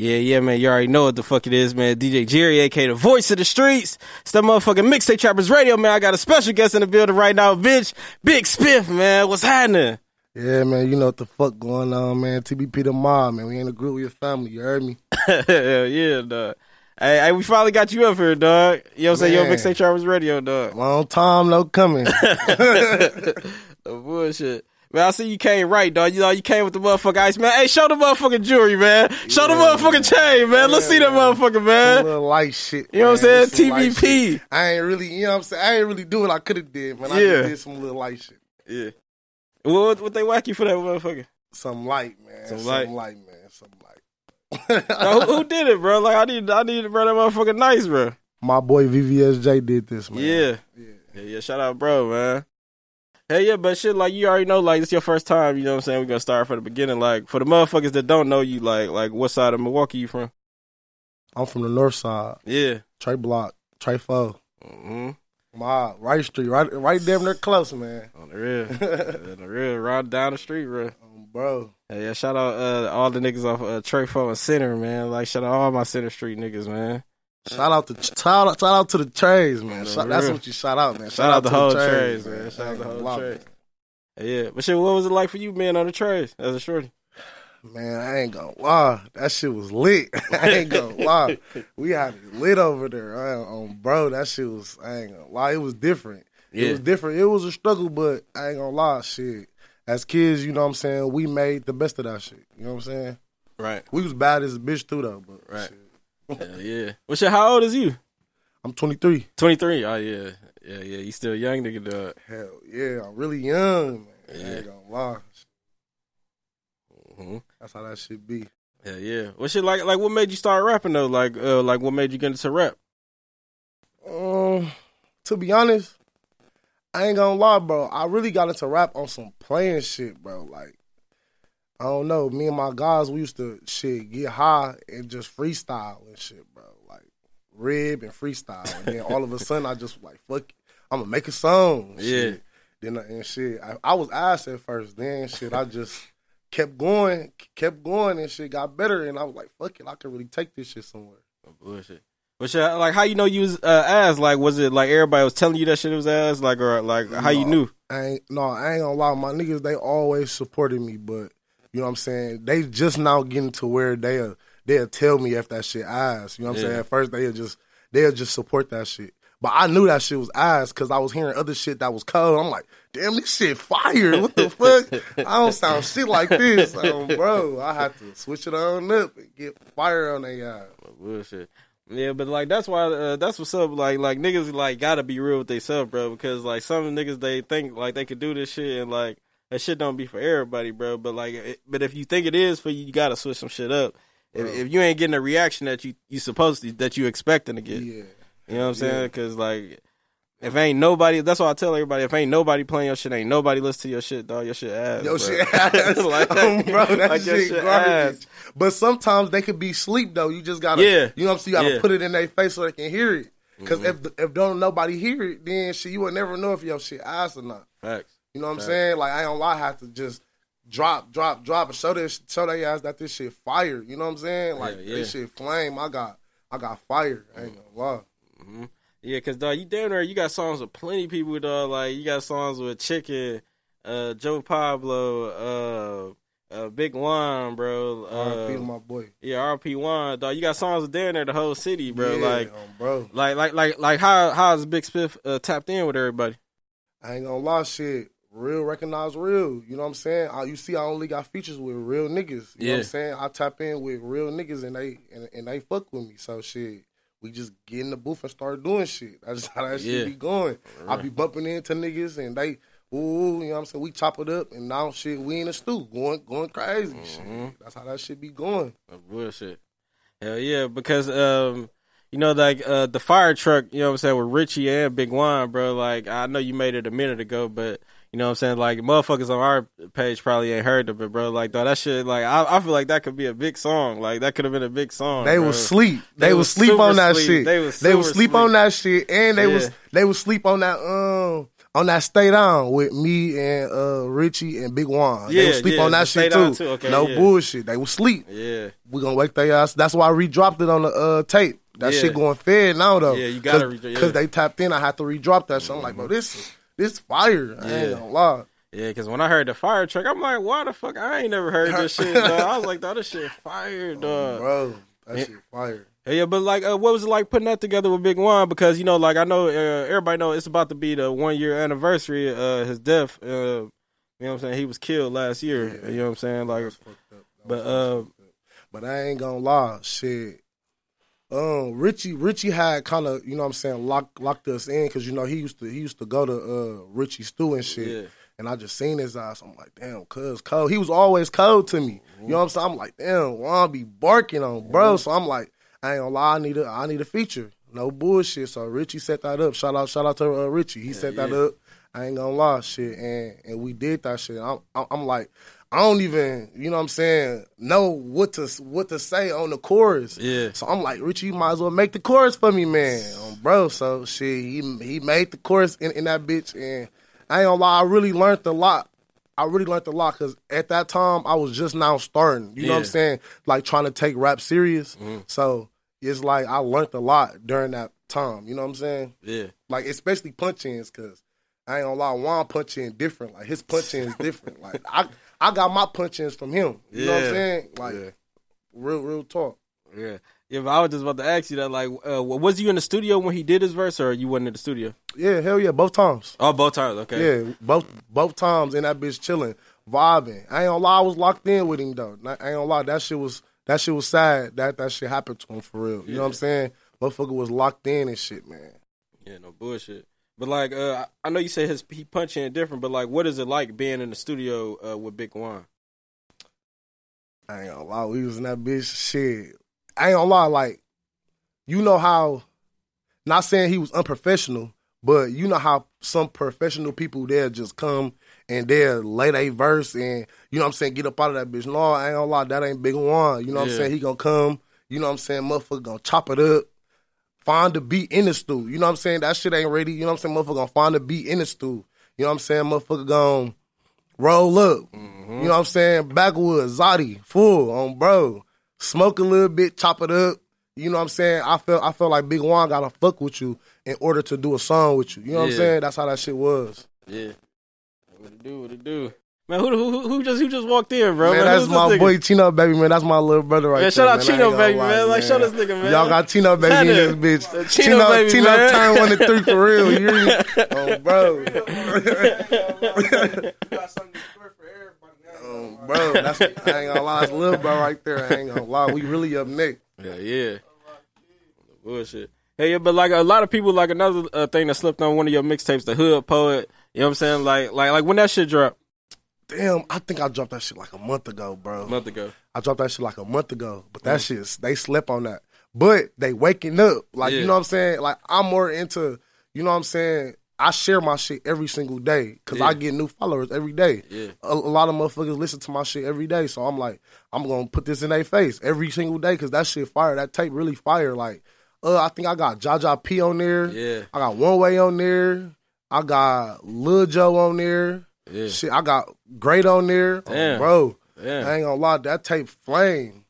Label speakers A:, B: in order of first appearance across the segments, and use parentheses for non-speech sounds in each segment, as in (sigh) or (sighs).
A: Yeah, yeah, man. You already know what the fuck it is, man. DJ Jerry, aka the voice of the streets. It's that motherfucking Mixtape Trappers Radio, man. I got a special guest in the building right now, bitch. Big Spiff, man. What's happening?
B: Yeah, man, you know what the fuck going on, man. TBP the mob, man. We ain't a group with your family, you heard me? (laughs)
A: Hell yeah, dog. Hey, hey, we finally got you up here, dog. You know what I'm saying? Yo. Mixtape Trappers Radio, dog.
B: Long time no coming. (laughs) (laughs)
A: No bullshit. Man, I see you came right, dog. You know, you came with the motherfucking ice, man. Hey, show the motherfucking jewelry, man. Show the
B: Yeah,
A: motherfucking chain, man. Let's see that motherfucker, man.
B: little light shit.
A: You know what I'm saying?
B: TBP. I ain't really, you know what I'm saying? I ain't really do what I could have did, man. I
A: Yeah.
B: did some little light shit.
A: Yeah. What, what they whack you for that motherfucker?
B: Some light, man.
A: Some
B: Some,
A: light.
B: light. man. Some light.
A: Who, who did it, bro? Like, I need, I need to bro that motherfucker nice, bro.
B: My boy VVSJ did this, man.
A: Yeah.
B: Yeah.
A: Yeah, yeah, shout out, bro, man. Hey, yeah, but shit, like you already know, like it's your first time. You know what I'm saying? We're gonna start from the beginning. Like for the motherfuckers that don't know you, like, like what side of Milwaukee you from?
B: I'm from the north side.
A: Yeah.
B: Trey Block. Trey Foe.
A: hmm
B: My right street. Right right damn near close, man.
A: On the real, (laughs) on the real, right down the street, bro.
B: Um, bro.
A: Hey, yeah, shout out uh, all the niggas off uh, Trey and Center, man. Like shout out all my Center Street niggas, man.
B: Shout out to shout out, shout out to the trays, man. Shout, that's what you shout out, man.
A: Shout out the
B: to
A: whole
B: trays,
A: trays, man. Shout out the whole trays.
B: man.
A: Yeah, but shit, what was it like for you, man, on the trays as a shorty?
B: Man, I ain't gonna lie. That shit was lit. (laughs) I ain't gonna lie. We had it lit over there. I, um, bro, that shit was, I ain't gonna lie. It was different.
A: Yeah.
B: It was different. It was a struggle, but I ain't gonna lie. Shit. As kids, you know what I'm saying? We made the best of that shit. You know what I'm saying?
A: Right,
B: We was bad as a bitch too, though. But
A: Right.
B: shit.
A: Hell yeah. Well, shit, how old is you?
B: I'm 23.
A: Twenty three. Oh yeah, yeah, yeah. You still young, nigga, dog.
B: Hell yeah. I'm really young, man. I ain't gonna lie.
A: hmm
B: That's how that should be.
A: Yeah, yeah. What shit like? Like, what made you start rapping though? Like, uh, like what made you get into rap?
B: Um, to be honest, I ain't gonna lie, bro. I really got into rap on some playing shit, bro. Like, I don't know. Me and my guys, we used to shit get high and just freestyle and shit, bro. Like rib and freestyle, and then all of a sudden, I just like fuck. It. I'm gonna make a song.
A: Yeah.
B: Shit. Then I, and shit, I, I was ass at first. Then shit, I just kept going, kept going, and shit got better. And I was like, fuck it, I can really take this shit somewhere.
A: Oh, bullshit. But shit, like, how you know you was uh, ass? Like, was it like everybody was telling you that shit was ass? Like, or like how you knew?
B: I ain't no, I ain't gonna lie. My niggas, they always supported me, but you know what I'm saying. They just now getting to where they'll they'll tell me if that shit eyes. You know what I'm
A: Yeah.
B: saying. At first they'll just they'll just support that shit. But I knew that shit was eyes because I was hearing other shit that was cold. I'm like, damn, this shit fire. What the fuck? I don't sound shit like this, (laughs) um, bro. I have to switch it on up and get fire on their.
A: Oh, bullshit. Yeah, but like that's why uh, that's what's up. Like, like niggas like gotta be real with themselves, bro. Because like some niggas they think like they could do this shit and like that shit don't be for everybody, bro. But like, it, but if you think it is for you, you gotta switch some shit up. If, if you ain't getting a reaction that you you supposed to that you expecting to get,
B: Yeah.
A: you know what I'm saying?
B: Yeah.
A: Because like. If ain't nobody, that's why I tell everybody. If ain't nobody playing your shit, ain't nobody listen to your shit, dog. Your shit ass.
B: Yo,
A: bro.
B: shit (laughs) ass.
A: Like-
B: Um, (laughs) bro, that
A: like your
B: shit,
A: shit
B: garbage.
A: ass.
B: But sometimes they could be sleep though. You just gotta,
A: Yeah.
B: you know what I'm saying? You gotta
A: Yeah. Mm-hmm.
B: put it in their face so they can hear it. Because if if don't nobody hear it, then shit, you will never know if your shit ass or not.
A: Facts.
B: You know what I'm saying? Like I don't lie, I have to just drop, drop, drop, and show this, show they ass that this shit fire. You know what I'm saying? Like
A: Yeah, yeah.
B: this shit flame. I got, I got fire. I ain't gonna lie.
A: hmm Yeah, cause dog, you down there, you got songs with plenty of people, dog. Like you got songs with Chicken, uh, Joe Pablo, uh, uh, Big Wan, bro. Uh,
B: my boy,
A: yeah, RP Wan, dog. You got songs with down there, the whole city, bro.
B: Yeah,
A: like,
B: um, bro.
A: like, like, like, like, how how is Big Spiff uh, tapped in with everybody?
B: I ain't gonna lie, shit. Real recognize real. You know what I'm saying? I, you see, I only got features with real niggas. You know what I'm saying? I tap in with real niggas and they and, and they fuck with me. So shit, we just get in the booth and start doing shit. (laughs) That's how that
A: Yeah.
B: shit be going. I be bumping into niggas and they, ooh, you know what I'm saying? We chop it up and now shit, we in the stew going going crazy.
A: Mm-hmm.
B: Shit. That's how that shit be going.
A: Oh, bullshit. Hell yeah, because um, you know, like uh, the fire truck, you know what I'm saying, with Richie and Big Wan, bro. Like I know you made it a minute ago, but you know what I'm saying, like motherfuckers on our page probably ain't heard of it, bro. Like though that shit, like I, I feel like that could be a big song. Like that could have been a big song.
B: They
A: bro.
B: was sleep. They,
A: They
B: was
A: was
B: sleep on that
A: sleep.
B: shit.
A: They was
B: they was sleep
A: sleep.
B: on that shit, and they
A: Yeah.
B: was they was sleep on that um on that stay down with me and uh Richie and Big Wan. they
A: Yeah,
B: sleep
A: yeah,
B: on that shit too.
A: too, okay,
B: no
A: yeah.
B: bullshit. They would sleep.
A: Yeah.
B: We gonna wake their ass. That's why I re-dropped it on the uh, tape. That
A: Yeah.
B: shit going fair now though.
A: Yeah, you gotta
B: Cause,
A: re- yeah.
B: 'cause they tapped in. I had to re-drop that shit. I'm like, bro, this this fire. I ain't
A: Yeah.
B: gonna lie.
A: Yeah, because when I heard the fire truck, I'm like, why the fuck? I ain't never heard this shit, dog. I was like, dog, this shit fire, dog.
B: Bro, that shit fire. (laughs)
A: Yeah, yeah, but like, uh, what was it like putting that together with Big Wan? Because you know, like, I know uh, everybody know it's about to be the one year anniversary of uh, his death. Uh, you know what I'm saying? He was killed last year. You know what I'm saying? Like,
B: That's fucked up. That
A: but uh,
B: But I ain't gonna lie, shit. Um, Richie, Richie had kind of, you know, what I'm saying, locked locked us in because you know he used to he used to go to uh Richie Stew and shit,
A: Yeah.
B: and I just seen his eyes. I'm like, damn, cuz cold. He was always cold to me. You know what I'm saying? I'm like, damn, Wan be barking on, bro. So I'm like, I ain't gonna lie, I need a I need a feature. No bullshit. So Richie set that up. Shout out, shout out to uh, Richie. He set that
A: yeah.
B: up. I ain't gonna lie, shit, and and we did that shit. I'm I'm, I'm like. I don't even, you know what I'm saying, know what to what to say on the chorus.
A: Yeah.
B: So I'm like, Richie, you might as well make the chorus for me, man. Um, bro, so shit, he he made the chorus in, in that bitch and I ain't gonna lie, I really learned a lot. I really learned a lot because at that time I was just now starting. You know what I'm saying? Like trying to take rap serious. So it's like I learned a lot during that time. You know what I'm saying?
A: yeah,
B: Like especially punch ins because I ain't gonna lie, Wan punch in different. Like his punch in is different. Like I I got my punch ins from him. You know what I'm saying? Like
A: Yeah.
B: real real talk.
A: yeah, yeah. But I was just about to ask you that. Like, uh, was you in the studio when he did his verse, or you wasn't in the studio?
B: Yeah, hell yeah, both times.
A: Oh, both times. Okay.
B: Yeah, both both times in that bitch chilling, vibing. I ain't gonna lie, I was locked in with him though. I ain't gonna lie, that shit was that shit was sad. That that shit happened to him for real. You know what I'm saying? Motherfucker was locked in and shit, man.
A: Yeah, no bullshit. But like, uh, I know you say his he punch in different, but like, what is it like being in the studio uh, with Big Wan?
B: I ain't gonna lie, we was in that bitch shit. I ain't gonna lie, like, you know how not saying he was unprofessional, but you know how some professional people they'll just come and they'll lay their verse and you know what I'm saying, get up out of that bitch. No, I ain't gonna lie, that ain't Big Wan. You know what
A: Yeah.
B: I'm saying? He gonna come, you know what I'm saying, motherfucker gonna chop it up, find the beat in the stool. You know what I'm saying? That shit ain't ready. You know what I'm saying? Motherfucker gonna find the beat in the stool. You know what I'm saying? Motherfucker gonna roll up. You know what I'm saying? Backwoods, Zodi, full on bro. Smoke a little bit, chop it up. You know what I'm saying? I felt I felt like Big Wan gotta fuck with you in order to do a song with you. You know what
A: Yeah.
B: I'm saying? That's how that shit was.
A: Yeah. What it do? What it do? Man, who who who just who just walked in, bro?
B: man,
A: Man,
B: that's my
A: nigga?
B: boy Chino baby, man. That's my little brother right
A: Man,
B: there.
A: shout out Chino baby,
B: lie,
A: man. Like, show this nigga, man.
B: Y'all got Chino baby in this bitch.
A: Uh, Chino
B: Chino,
A: baby,
B: Chino
A: man.
B: turn one to three for real. You? (laughs) Oh, bro. (laughs) Oh, bro, that's I ain't gonna lie, that's little bro right there. I ain't gonna lie, we really up next.
A: Yeah, yeah. Bullshit. Hey, yeah, but like a lot of people, like another uh, thing that slipped on one of your mixtapes, the Hood Poet. You know what I'm saying? Like, like, like when that shit dropped
B: Damn, I think I dropped that shit like a month ago, bro.
A: a month ago.
B: I dropped that shit like a month ago, but that shit they slept on that. But they waking up, like
A: Yeah.
B: you know what I'm saying. Like I'm more into, you know what I'm saying. I share my shit every single day because
A: Yeah.
B: I get new followers every day.
A: Yeah.
B: A, a lot of motherfuckers listen to my shit every day, so I'm like, I'm gonna put this in their face every single day because that shit fire. That tape really fire. Like, uh, I think I got Jaja P on there.
A: Yeah.
B: I got One Way on there. I got Lil Joe on there.
A: Yeah.
B: Shit, I got Great on there.
A: Damn.
B: bro. I ain't gonna lie, that tape flame.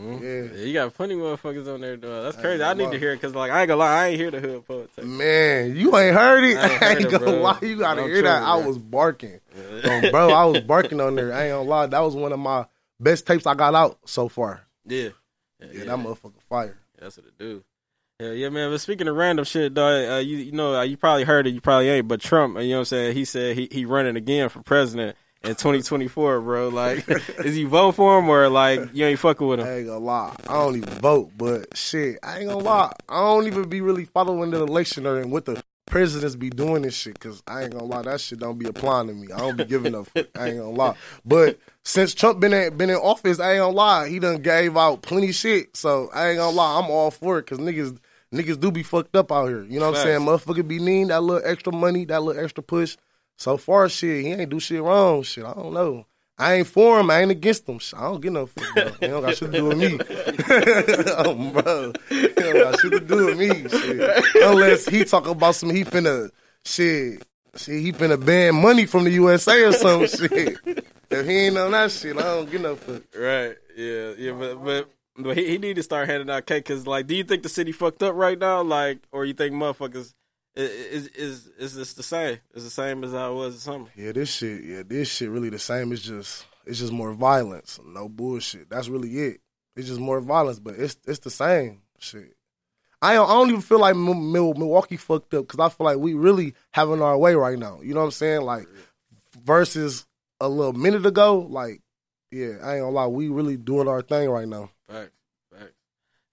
A: Yeah,
B: Yeah.
A: you got plenty motherfuckers on there, dog. That's crazy. I,
B: ain't
A: need
B: gonna
A: hear it because, like, I ain't gonna lie, I ain't hear the Hood Poet tape.
B: Man, you ain't heard it.
A: I (laughs)
B: I
A: ain't
B: ain't, gonna lie, you gotta
A: I'm
B: hear that. I was barking. (laughs) Um, bro, I was barking on there. I ain't gonna lie. That was one of my best tapes I got out so far.
A: Yeah. Yeah,
B: Yeah, that motherfucker fire.
A: That's what it do. Yeah, yeah, man. But speaking of random shit, dog, uh, you you know uh, you probably heard it, you probably ain't. But Trump, uh, you know what I'm saying? He said he he running again for president in 2024, bro. Like, (laughs) is he vote for him or like you ain't fucking with him?
B: I ain't gonna lie. I don't even vote, but shit, I ain't gonna lie. I don't even be really following the election or what the presidents be doing this shit. Cause I ain't gonna lie, that shit don't be applying to me. I don't be giving up. I ain't gonna lie. But since Trump been in, been in office, I ain't gonna lie. He done gave out plenty shit. So I ain't gonna lie. I'm all for it. Cause niggas niggas do be fucked up out here. You know what
A: Facts.
B: I'm saying? Motherfucker be needing that little extra money, that little extra push. So far, shit, he ain't do shit wrong. Shit, I don't know. I ain't for him. I ain't against him. Shit, I don't get no fuck. Bro. He don't got shit to do with me. (laughs) oh, bro. He don't got shit to do with me. Shit. Unless he talk about some, he finna, shit, See, he finna ban money from the USA or some (laughs) shit. If he ain't on that shit, I don't get no fuck.
A: Right. Yeah. Yeah. But but but he, he need to start handing out cake because like, do you think the city fucked up right now? Like, or you think motherfuckers is is is this the same? Is the same as I was in summer?
B: Yeah, this shit. Yeah, this shit really the same. It's just it's just more violence. No bullshit. That's really it. It's just more violence, but it's it's the same shit. I don't, I don't even feel like Milwaukee fucked up because I feel like we really having our way right now. You know what I'm saying? Like versus a little minute ago, like yeah, I ain't gonna lie, we really doing our thing right now.
A: Facts.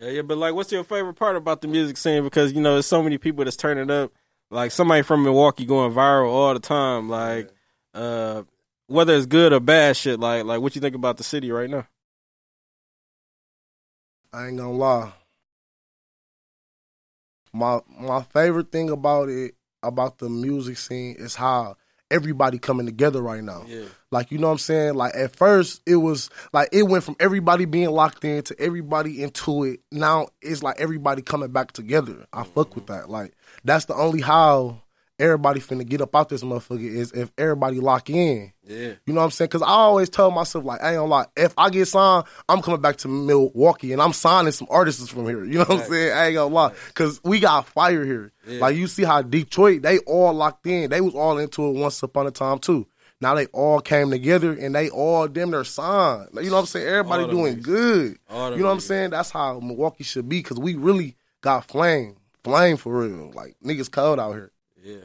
A: Yeah, yeah, but like, what's your favorite part about the music scene? Because you know, there's so many people that's turning up. Like somebody from Milwaukee going viral all the time. Like, uh, whether it's good or bad shit. Like, like what you think about the city right now?
B: I ain't gonna lie. My my favorite thing about it about the music scene is how everybody coming together right now.
A: Yeah.
B: Like you know what I'm saying? Like at first it was like it went from everybody being locked in to everybody into it. Now it's like everybody coming back together. I fuck with that. Like that's the only how everybody finna get up out this motherfucker is if everybody lock in.
A: Yeah.
B: You know what I'm saying? Because I always tell myself, like, I ain't gonna lie, if I get signed, I'm coming back to Milwaukee and I'm signing some artists from here. You know what I'm saying? I ain't gonna lie. Because we got fire here.
A: Yeah.
B: Like, you see how Detroit, they all locked in. They was all into it once upon a time, too. Now they all came together and they all damn near signed. You know what I'm saying? Everybody doing good.
A: All
B: You know what I'm saying? That's how Milwaukee should be because we really got flame. Flame for real. Like, niggas cold out here.
A: Yeah.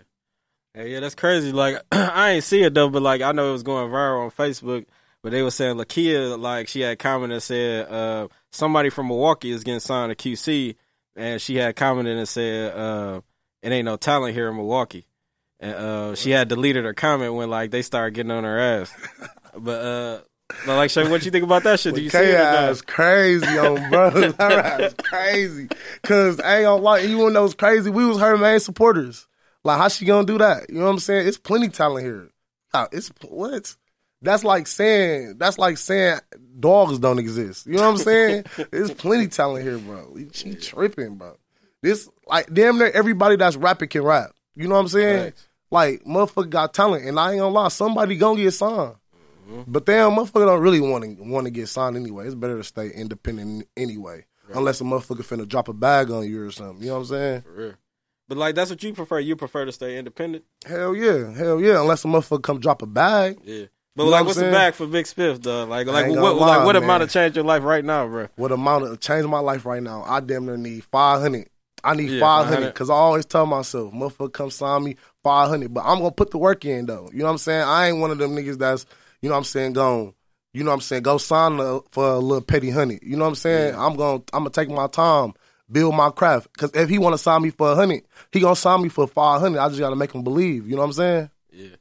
A: Hey, yeah, that's crazy. Like (clears throat) I ain't see it though, but like I know it was going viral on Facebook. But they were saying Lakeyah, like she had commented and said, uh, somebody from Milwaukee is getting signed to QC, and she had commented and said, uh, it ain't no talent here in Milwaukee. And uh, she had deleted her comment when like they started getting on her ass. (laughs) but uh, but, like, Shay, what you think about that shit? Do you see it? not?
B: Crazy on bro. (laughs) that ass crazy. Cause I ain't gonna lie, you wanna know what's crazy? We was her main supporters. Like how she gonna do that? You know what I'm saying? It's plenty talent here. It's what? That's like saying that's like saying dogs don't exist. You know what I'm saying? (laughs) There's plenty talent here, bro. She tripping, bro. This like damn near everybody that's rapping can rap. You know what I'm saying? Like motherfucker got talent, and I ain't gonna lie, somebody gonna get signed. But damn, motherfucker don't really want to want to get signed anyway. It's better to stay independent anyway, unless a motherfucker finna drop a bag on you or something. You know what I'm saying?
A: But like that's what you prefer. You prefer to stay independent.
B: Hell yeah, hell yeah. Unless a motherfucker come drop a bag.
A: Yeah. But
B: You know
A: like,
B: I'm
A: what's the bag for Big Spiff though? Like, like what,
B: gonna
A: like what
B: man.
A: amount of change your life right now, bro?
B: What amount of change my life right now? I damn near need five hundred. I need
A: Yeah, 500.
B: because I always tell myself, motherfucker, come sign me five hundred. But I'm gonna put the work in though. You know what I'm saying? I ain't one of them niggas that's, you know what I'm saying, going. You know what I'm saying? Go sign for a little petty honey. You know what I'm saying? I'm going. to I'm gonna take my time, build my craft. Because if he want to sign me for a hundred, he gonna sign me for five hundred. I just gotta make him believe. You know what I'm saying?
A: Yeah.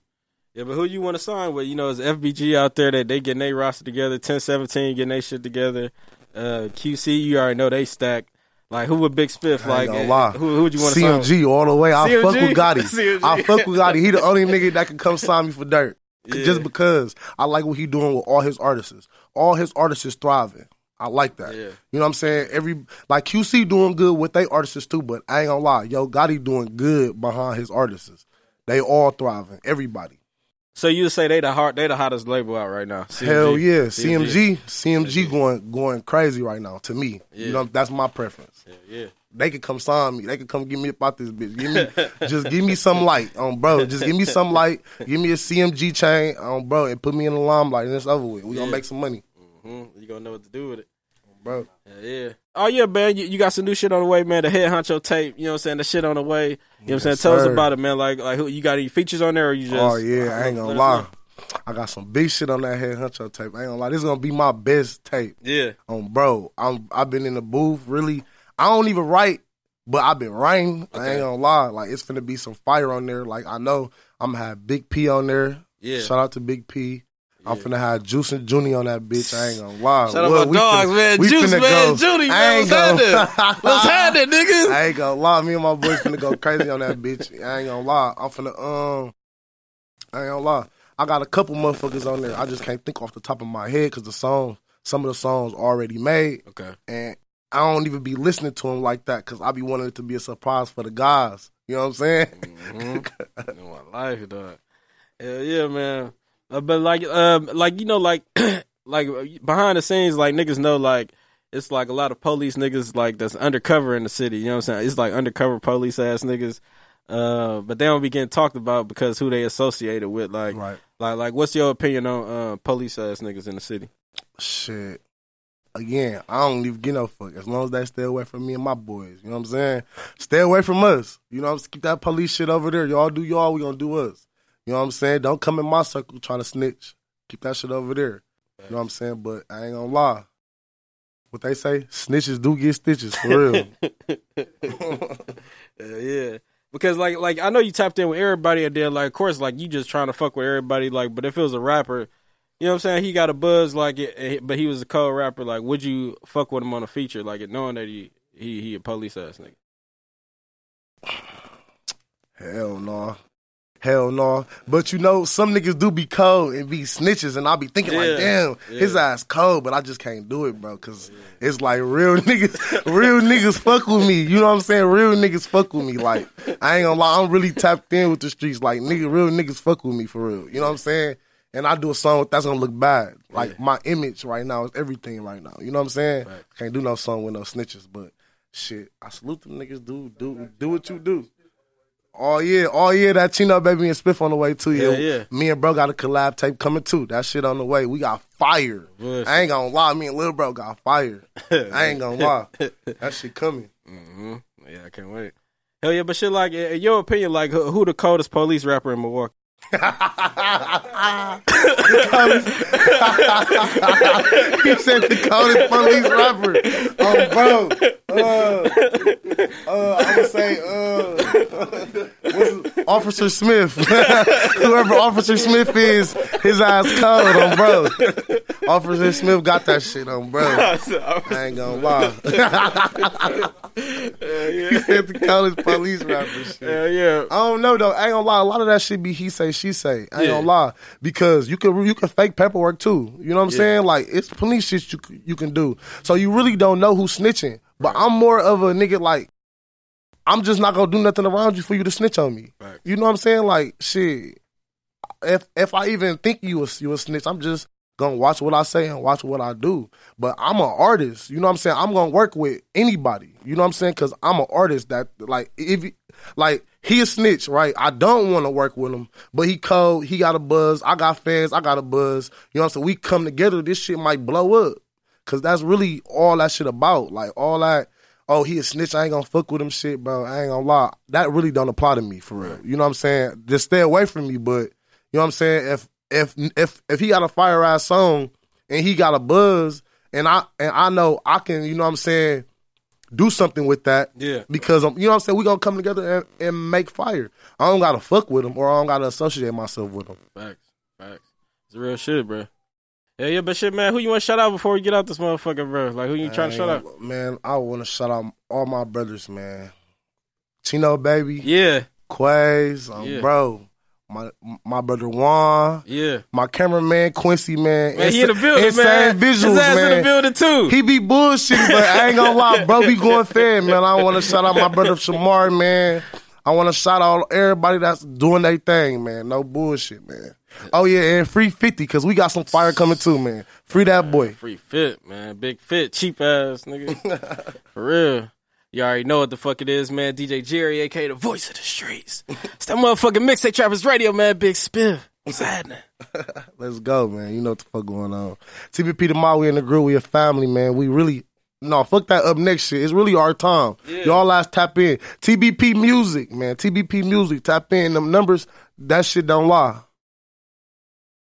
A: Yeah, but who you want to sign with? You know, is FBG out there that they getting their roster together, 1017 getting their shit together. Uh, QC, you already know they stack. Like, who would Big Spiff? Like,
B: lie.
A: who, who would you want to sign?
B: CMG all the way. I fuck with Gotti. (laughs)
A: CMG.
B: I fuck with Gotti. He the only nigga that can come sign me for dirt. (laughs)
A: Yeah.
B: Just because I like what he doing with all his artists. All his artists is thriving. I like that.
A: Yeah.
B: You know what I'm saying? Every like QC doing good with they artists too, but I ain't gonna lie, yo, Gotti doing good behind his artists. They all thriving. Everybody.
A: So you say they the hard, they the hottest label out right now? CMG.
B: Hell yeah. CMG, CMG going going crazy right now to me.
A: Yeah.
B: You know, that's my preference.
A: Yeah, yeah.
B: They could come sign me. They could come get me up out this bitch. Give me, (laughs) just give me some light, um, bro. Just give me (laughs) some light. Give me a CMG chain, um, bro, and put me in the limelight, and it's over with. We gonna make some money,
A: hmm You gonna know what to do with it.
B: Bro.
A: Yeah, yeah. Oh yeah, man. You, you got some new shit on the way, man. The head honcho tape. You know what I'm saying? The shit on the way. You know what I'm saying?
B: Yes,
A: Tell us about it, man. Like, like who you got any features on there, or you just?
B: oh yeah, I ain't gonna lie. I got some big shit on that head huncho tape. I ain't gonna lie. This is gonna be my best tape.
A: Yeah.
B: Um, bro, I'm I've been in the booth. Really, I don't even write, but I've been writing. I ain't gonna lie. Like it's gonna be some fire on there. Like I know I'm gonna have Big P on there.
A: Yeah.
B: Shout out to Big P. I'm finna have Juice and Junie on that bitch. I ain't gonna lie.
A: Shout out
B: What,
A: my dogs,
B: finna-
A: man. Juice, man.
B: go-
A: Junie,
B: I
A: man.
B: ain't
A: What's happening?
B: gonna- (laughs)
A: What's happening, niggas?
B: I ain't gonna lie. Me and my boys finna go crazy on that bitch. I ain't gonna lie. I'm finna um. I ain't gonna lie. I got a couple motherfuckers on there. I just can't think off the top of my head because the song, some of the songs already made,
A: Okay.
B: and I don't even be listening to them like that because I be wanting it to be a surprise for the guys. You know what I'm saying?
A: Mm-hmm. (laughs) in my life, dog. Hell yeah, man. Uh, but like, um, like you know, like, (clears throat) like behind the scenes, like niggas know, like it's like a lot of police niggas like that's undercover in the city. You know what I'm saying? It's like undercover police ass niggas. Uh, but they don't be getting talked about because who they associated with. Like,
B: Right.
A: like, like, what's your opinion on uh, police ass niggas in the city?
B: Shit. Again, I don't even give no fuck as long as they stay away from me and my boys. You know what I'm saying? Stay away from us. You know what I'm saying? Keep that police shit over there. Y'all do y'all, we gonna do us. You know what I'm saying? Don't come in my circle trying to snitch. Keep that shit over there. You know what I'm saying? But I ain't gonna lie. What they say, snitches do get stitches for real. (laughs)
A: Uh, yeah. Because like like I know you tapped in with everybody and then like of course like you just trying to fuck with everybody like but if it was a rapper, you know what I'm saying, he got a buzz like it but he was a cold rapper like would you fuck with him on a feature like it knowing that he he he a police ass nigga. (sighs)
B: Hell no. Hell no. But you know, some niggas do be cold and be snitches, and I'll be thinking
A: Yeah.
B: like, damn, his ass cold, but I just can't do it, bro, because it's like real (laughs) niggas, real niggas fuck with me. You know what I'm saying? Real niggas fuck with me. Like, I ain't gonna lie, I'm really tapped in with the streets. Like, nigga, real niggas fuck with me for real. You know what I'm saying? And I do a song that's gonna look bad. Like, my image right now is everything right now. You know what I'm saying?
A: Right.
B: Can't do no song with no snitches, but shit, I salute them niggas. Do do do what you do. Oh yeah, oh yeah, that Chino baby and Spiff on the way too. Yeah,
A: Yeah.
B: Me and bro got a collab tape coming too. That shit on the way. We got fire.
A: Bullshit.
B: I ain't gonna lie, me and Lil Bro got fire. I ain't gonna lie. (laughs) That shit coming.
A: hmm Yeah, I can't wait. Hell yeah, but shit like in your opinion like who the coldest police rapper in Milwaukee?
B: He said the coldest police rapper. Oh, bro. Uh, uh, I'm gonna say, uh? Officer Smith. (laughs) Whoever Officer Smith is, his eyes cold on bro. Officer Smith got that shit on bro. (laughs) I ain't gonna lie. (laughs) he said the coldest police rapper (laughs) shit.
A: Hell yeah.
B: I don't know though. I ain't gonna lie. A lot of that shit be he say she say. I ain't
A: Yeah.
B: gonna lie because you can you can fake paperwork too. You know what I'm
A: Yeah.
B: saying? Like it's police shit you you can do. So you really don't know who's snitching. But I'm more of a nigga like I'm just not gonna do nothing around you for you to snitch on me.
A: Right.
B: You know what I'm saying? Like shit. If if I even think you a you a snitch, I'm just gonna watch what I say and watch what I do. But I'm an artist. You know what I'm saying? I'm gonna work with anybody. You know what I'm saying? Because I'm an artist that like if like he a snitch, right? I don't want to work with him, but he cold. He got a buzz. I got fans. I got a buzz. You know what I'm saying? We come together. This shit might blow up. Cause that's really all that shit about. Like all that. Oh, he a snitch. I ain't gonna fuck with him. Shit, bro. I ain't gonna lie. That really don't apply to me for real. You know what I'm saying? Just stay away from me. But you know what I'm saying? If if if if he got a fire ass song and he got a buzz and I and I know I can, you know what I'm saying, do something with that.
A: Yeah.
B: Because um, you know what I'm saying, we gonna come together and, and make fire. I don't gotta fuck with him or I don't gotta associate myself with him.
A: Facts. Facts. It's real shit, bro. Yeah, yeah, but shit, man, who you want to shout out before we get out this motherfucker, bro? Like, who you trying to shout out?
B: Man, I wanna shout out all my brothers, man. Chino baby,
A: Yeah,
B: Quays, um,
A: Yeah.
B: bro. My my brother Juan,
A: yeah.
B: my cameraman Quincy, man.
A: Man, he in the building,
B: insane
A: man.
B: visuals,
A: His ass
B: man.
A: in the building, too.
B: He be bullshitting, but I ain't gonna lie, (laughs) bro. Be going fair, man. I want to shout out my brother Shamar, man. I want to shout out everybody that's doing their thing, man. No bullshit, man. Oh yeah, and free fifty because we got some fire coming too, man. Free that boy.
A: Free fit, man. Big fit, cheap ass, nigga. (laughs) For real. You already know what the fuck it is, man. DJ Jerry, aka the voice of the streets. (laughs) It's that motherfucking mixtape Trappers Radio, man. Big spiff. What's happening? (laughs)
B: Let's go, man. You know what the fuck going on. TBP the Mall, we in the group. We a family, man. We really no fuck that up next shit. It's really our time. Y'all last tap in. TBP music, man. TBP music. Tap in them numbers. That shit don't lie.